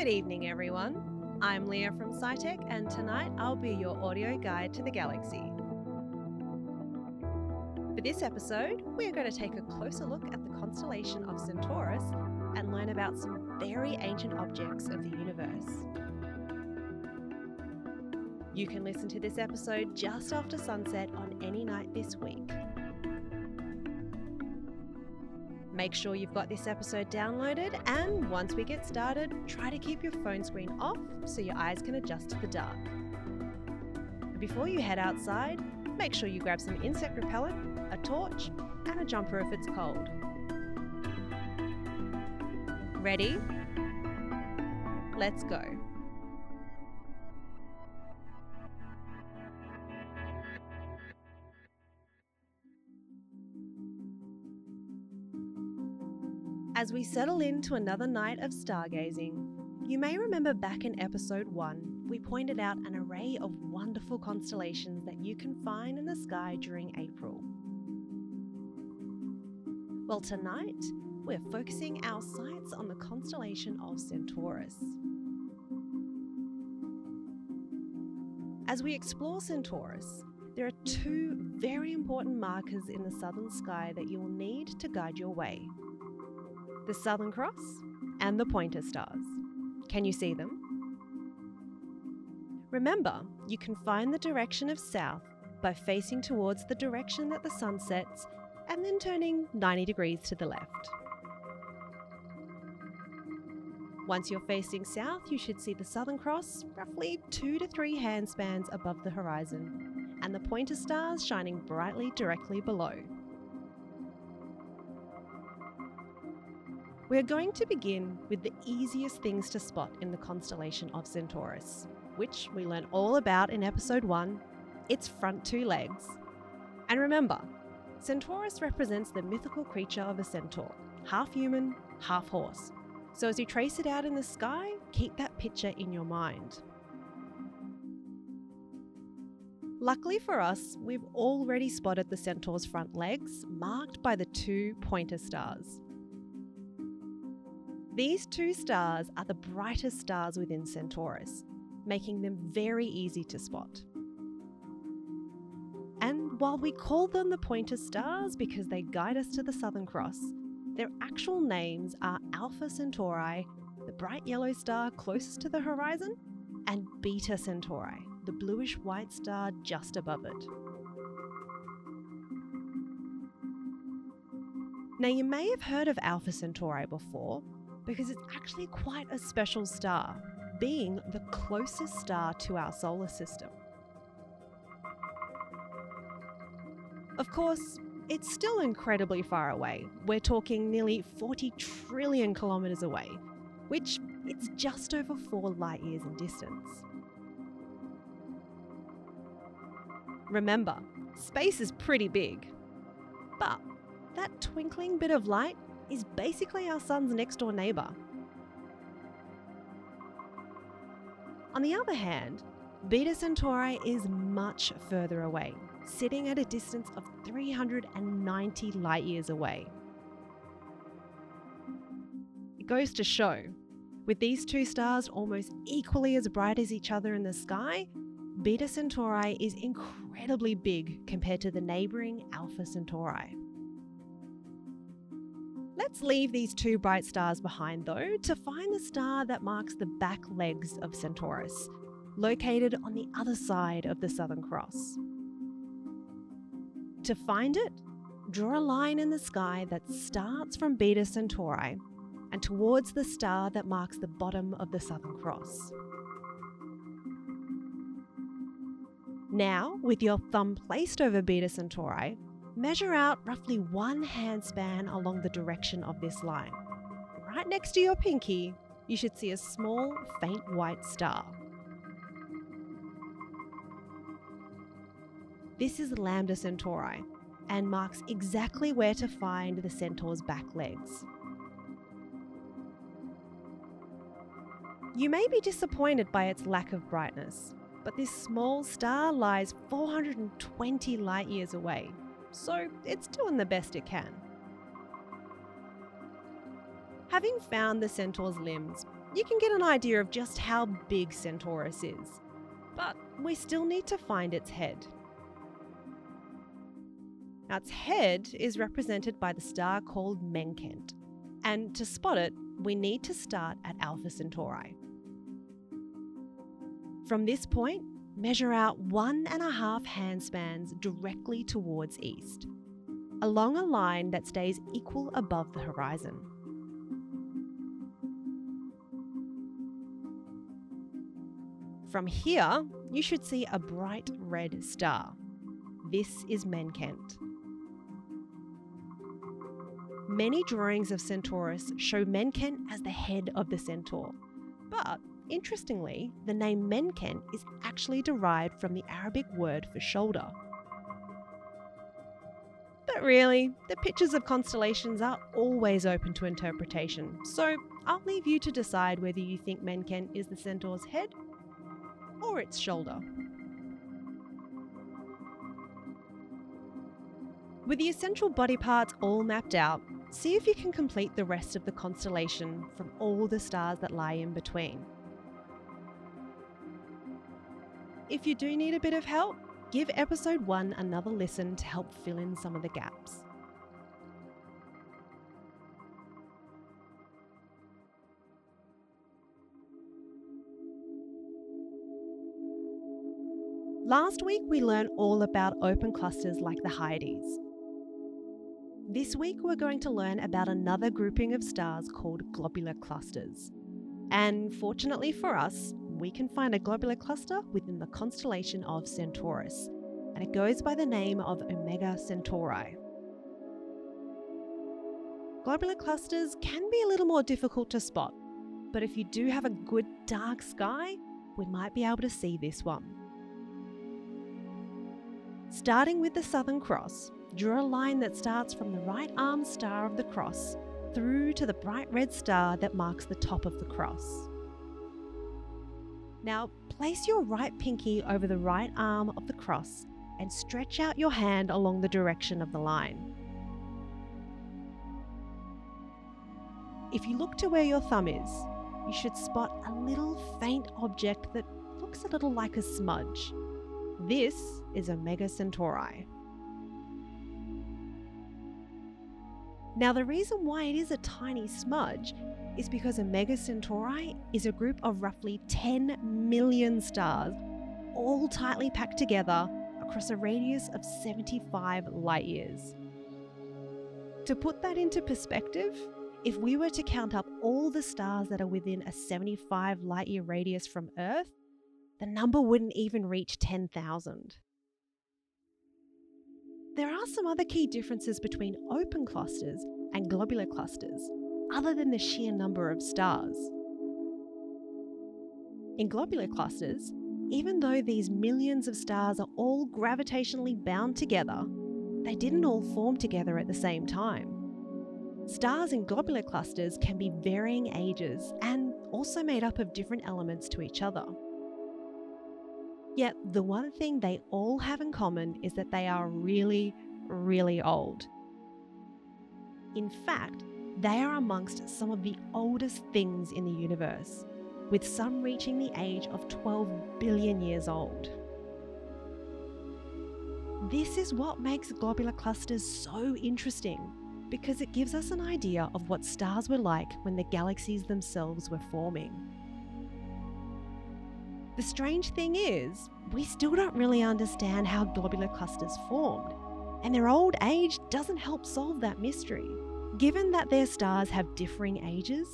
Good evening, everyone. I'm Leah from SciTech, and tonight I'll be your audio guide to the galaxy. For this episode, we are going to take a closer look at the constellation of Centaurus and learn about some very ancient objects of the universe. You can listen to this episode just after sunset on any night this week. Make sure you've got this episode downloaded, and once we get started, try to keep your phone screen off so your eyes can adjust to the dark. Before you head outside, make sure you grab some insect repellent, a torch, and a jumper if it's cold. Ready? Let's go. As we settle into another night of stargazing, you may remember back in episode 1, we pointed out an array of wonderful constellations that you can find in the sky during April. Well, tonight, we're focusing our sights on the constellation of Centaurus. As we explore Centaurus, there are two very important markers in the southern sky that you will need to guide your way the Southern Cross and the Pointer Stars. Can you see them? Remember, you can find the direction of south by facing towards the direction that the sun sets and then turning 90 degrees to the left. Once you're facing south, you should see the Southern Cross roughly two to three handspans above the horizon, and the pointer stars shining brightly directly below. We're going to begin with the easiest things to spot in the constellation of Centaurus, which we learn all about in episode 1 its front two legs. And remember, Centaurus represents the mythical creature of a centaur, half human, half horse. So as you trace it out in the sky, keep that picture in your mind. Luckily for us, we've already spotted the centaur's front legs, marked by the two pointer stars. These two stars are the brightest stars within Centaurus, making them very easy to spot. And while we call them the pointer stars because they guide us to the Southern Cross, their actual names are Alpha Centauri, the bright yellow star closest to the horizon, and Beta Centauri, the bluish white star just above it. Now, you may have heard of Alpha Centauri before, because it's actually quite a special star, being the closest star to our solar system. Of course, it's still incredibly far away. We're talking nearly 40 trillion kilometres away, which it's just over 4 light years in distance. Remember, space is pretty big. But that twinkling bit of light is basically our sun's next door neighbour. On the other hand, Beta Centauri is much further away, sitting at a distance of 390 light years away. It goes to show, with these two stars almost equally as bright as each other in the sky, Beta Centauri is incredibly big compared to the neighbouring Alpha Centauri. Let's leave these two bright stars behind, though, to find the star that marks the back legs of Centaurus, located on the other side of the Southern Cross. To find it, draw a line in the sky that starts from Beta Centauri and towards the star that marks the bottom of the Southern Cross. Now, with your thumb placed over Beta Centauri, measure out roughly one handspan along the direction of this line. Right next to your pinky, you should see a small, faint white star. This is Lambda Centauri and marks exactly where to find the centaur's back legs. You may be disappointed by its lack of brightness, but this small star lies 420 light years away, so it's doing the best it can. Having found the centaur's limbs, you can get an idea of just how big Centaurus is. But we still need to find its head. Now, its head is represented by the star called Menkent, and to spot it, we need to start at Alpha Centauri. From this point, measure out one and a half handspans directly towards east, along a line that stays equal above the horizon. From here, you should see a bright red star. This is Menkent. Many drawings of Centaurus show Menkent as the head of the centaur, but Interestingly, the name Menkent is actually derived from the Arabic word for shoulder. But really, the pictures of constellations are always open to interpretation, so I'll leave you to decide whether you think Menkent is the centaur's head or its shoulder. With the essential body parts all mapped out, see if you can complete the rest of the constellation from all the stars that lie in between. If you do need a bit of help, give episode 1 another listen to help fill in some of the gaps. Last week, we learned all about open clusters like the Hyades. This week, we're going to learn about another grouping of stars called globular clusters. And fortunately for us, we can find a globular cluster within the constellation of Centaurus, and it goes by the name of Omega Centauri. Globular clusters can be a little more difficult to spot, but if you do have a good dark sky, we might be able to see this one. Starting with the Southern Cross, draw a line that starts from the right arm star of the cross through to the bright red star that marks the top of the cross. Now, place your right pinky over the right arm of the cross and stretch out your hand along the direction of the line. If you look to where your thumb is, you should spot a little faint object that looks a little like a smudge. This is Omega Centauri. Now, the reason why it is a tiny smudge is because Omega Centauri is a group of roughly 10 million stars, all tightly packed together across a radius of 75 light years. To put that into perspective, if we were to count up all the stars that are within a 75 light year radius from Earth, the number wouldn't even reach 10,000. There are some other key differences between open clusters and globular clusters other than the sheer number of stars. In globular clusters, even though these millions of stars are all gravitationally bound together, they didn't all form together at the same time. Stars in globular clusters can be varying ages and also made up of different elements to each other. Yet, the one thing they all have in common is that they are really, really old. In fact, they are amongst some of the oldest things in the universe, with some reaching the age of 12 billion years old. This is what makes globular clusters so interesting, because it gives us an idea of what stars were like when the galaxies themselves were forming. The strange thing is, we still don't really understand how globular clusters formed, and their old age doesn't help solve that mystery. Given that their stars have differing ages,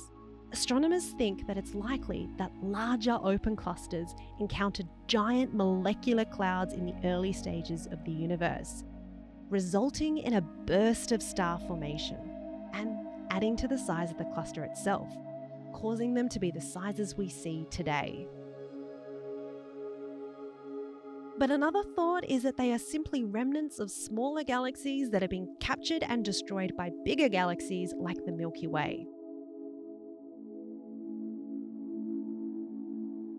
astronomers think that it's likely that larger open clusters encountered giant molecular clouds in the early stages of the universe, resulting in a burst of star formation and adding to the size of the cluster itself, causing them to be the sizes we see today. But another thought is that they are simply remnants of smaller galaxies that have been captured and destroyed by bigger galaxies like the Milky Way.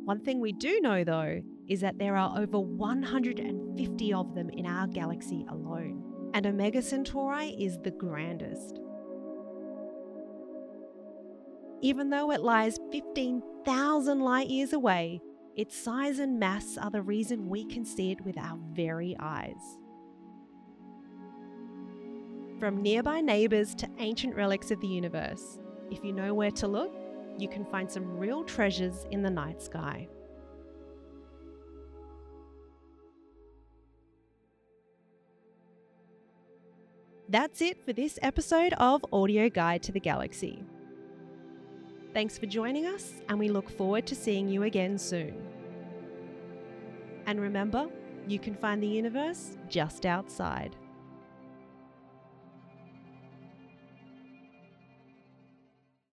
One thing we do know though is that there are over 150 of them in our galaxy alone, and Omega Centauri is the grandest. Even though it lies 15,000 light years away, its size and mass are the reason we can see it with our very eyes. From nearby neighbours to ancient relics of the universe, if you know where to look, you can find some real treasures in the night sky. That's it for this episode of Audio Guide to the Galaxy. Thanks for joining us, and we look forward to seeing you again soon. And remember, you can find the universe just outside.